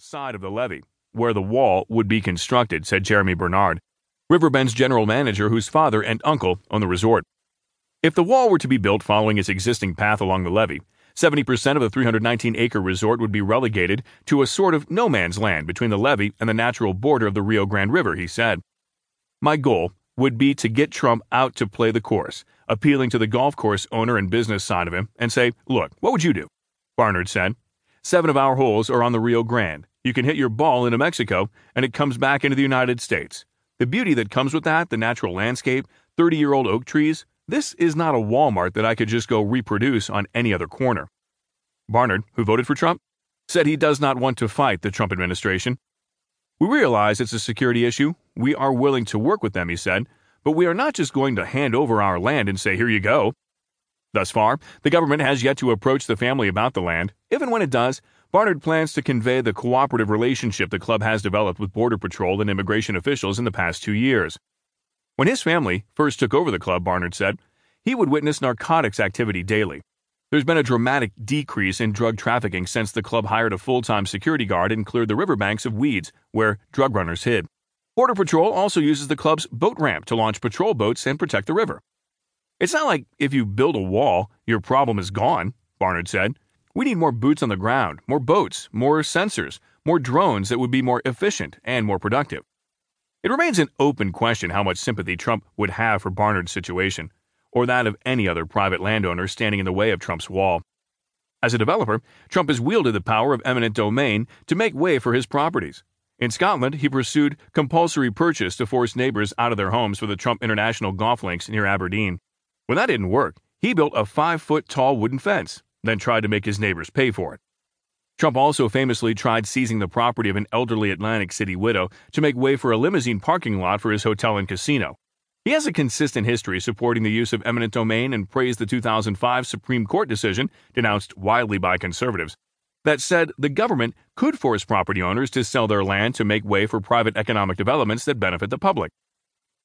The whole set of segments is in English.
side of the levee, where the wall would be constructed, said Jeremy Barnard, Riverbend's general manager whose father and uncle own the resort. If the wall were to be built following its existing path along the levee, 70% of the 319 acre resort would be relegated to a sort of no man's land between the levee and the natural border of the Rio Grande River, he said. My goal would be to get Trump out to play the course, appealing to the golf course owner and business side of him, and say, Look, what would you do? Barnard said. Seven of our holes are on the Rio Grande. You can hit your ball into Mexico, and it comes back into the United States. The beauty that comes with that, the natural landscape, 30 year old oak trees, this is not a Walmart that I could just go reproduce on any other corner. Barnard, who voted for Trump, said he does not want to fight the Trump administration. We realize it's a security issue. We are willing to work with them, he said, but we are not just going to hand over our land and say, here you go. Thus far, the government has yet to approach the family about the land. If and when it does, Barnard plans to convey the cooperative relationship the club has developed with Border Patrol and immigration officials in the past two years. When his family first took over the club, Barnard said, he would witness narcotics activity daily. There's been a dramatic decrease in drug trafficking since the club hired a full time security guard and cleared the riverbanks of weeds where drug runners hid. Border Patrol also uses the club's boat ramp to launch patrol boats and protect the river. It's not like if you build a wall, your problem is gone, Barnard said. We need more boots on the ground, more boats, more sensors, more drones that would be more efficient and more productive. It remains an open question how much sympathy Trump would have for Barnard's situation, or that of any other private landowner standing in the way of Trump's wall. As a developer, Trump has wielded the power of eminent domain to make way for his properties. In Scotland, he pursued compulsory purchase to force neighbors out of their homes for the Trump International Golf Links near Aberdeen. When that didn't work, he built a five foot tall wooden fence, then tried to make his neighbors pay for it. Trump also famously tried seizing the property of an elderly Atlantic City widow to make way for a limousine parking lot for his hotel and casino. He has a consistent history supporting the use of eminent domain and praised the 2005 Supreme Court decision, denounced widely by conservatives, that said the government could force property owners to sell their land to make way for private economic developments that benefit the public.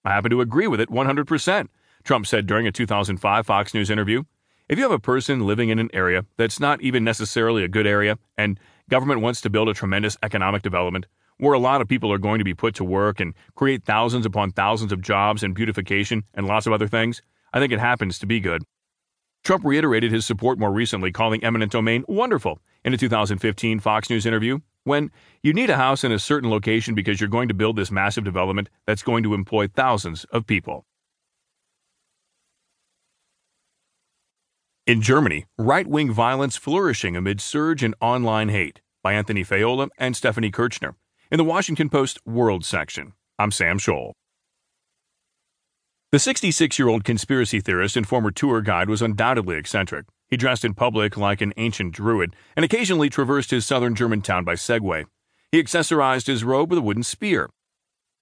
I happen to agree with it 100%. Trump said during a 2005 Fox News interview. If you have a person living in an area that's not even necessarily a good area, and government wants to build a tremendous economic development, where a lot of people are going to be put to work and create thousands upon thousands of jobs and beautification and lots of other things, I think it happens to be good. Trump reiterated his support more recently, calling eminent domain wonderful in a 2015 Fox News interview. When you need a house in a certain location because you're going to build this massive development that's going to employ thousands of people. In Germany, right wing violence flourishing amid surge in online hate by Anthony Faiola and Stephanie Kirchner in the Washington Post World section. I'm Sam Scholl. The 66 year old conspiracy theorist and former tour guide was undoubtedly eccentric. He dressed in public like an ancient druid and occasionally traversed his southern German town by Segway. He accessorized his robe with a wooden spear.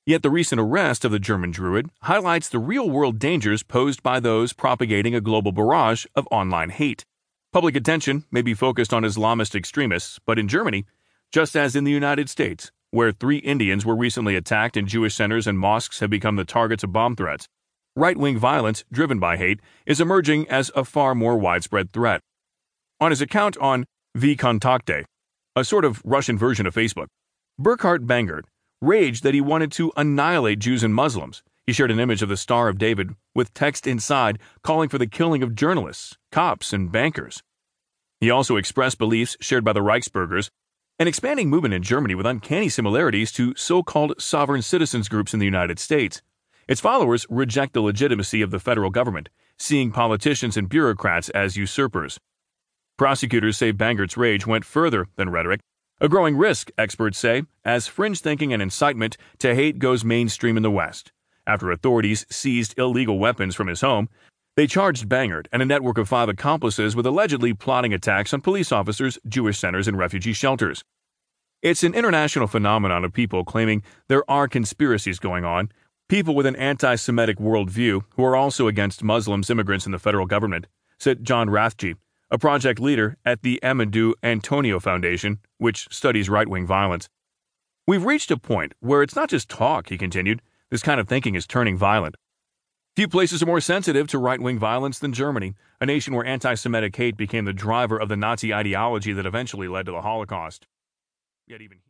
Yet the recent arrest of the German Druid highlights the real world dangers posed by those propagating a global barrage of online hate. Public attention may be focused on Islamist extremists, but in Germany, just as in the United States, where three Indians were recently attacked and Jewish centers and mosques have become the targets of bomb threats, right wing violence driven by hate is emerging as a far more widespread threat. On his account on VKontakte, a sort of Russian version of Facebook, Burkhard Bangert raged that he wanted to annihilate Jews and Muslims. He shared an image of the Star of David with text inside calling for the killing of journalists, cops, and bankers. He also expressed beliefs shared by the Reichsbürgers, an expanding movement in Germany with uncanny similarities to so called sovereign citizens groups in the United States. Its followers reject the legitimacy of the federal government, seeing politicians and bureaucrats as usurpers. Prosecutors say Bangert's rage went further than rhetoric a growing risk, experts say, as fringe thinking and incitement to hate goes mainstream in the West. After authorities seized illegal weapons from his home, they charged Bangert and a network of five accomplices with allegedly plotting attacks on police officers, Jewish centers, and refugee shelters. It's an international phenomenon of people claiming there are conspiracies going on, people with an anti Semitic worldview who are also against Muslims, immigrants, and the federal government, said John Rathje, a project leader at the Amadeu Antonio Foundation, which studies right wing violence. We've reached a point where it's not just talk, he continued. This kind of thinking is turning violent. Few places are more sensitive to right wing violence than Germany, a nation where anti Semitic hate became the driver of the Nazi ideology that eventually led to the Holocaust. Yet even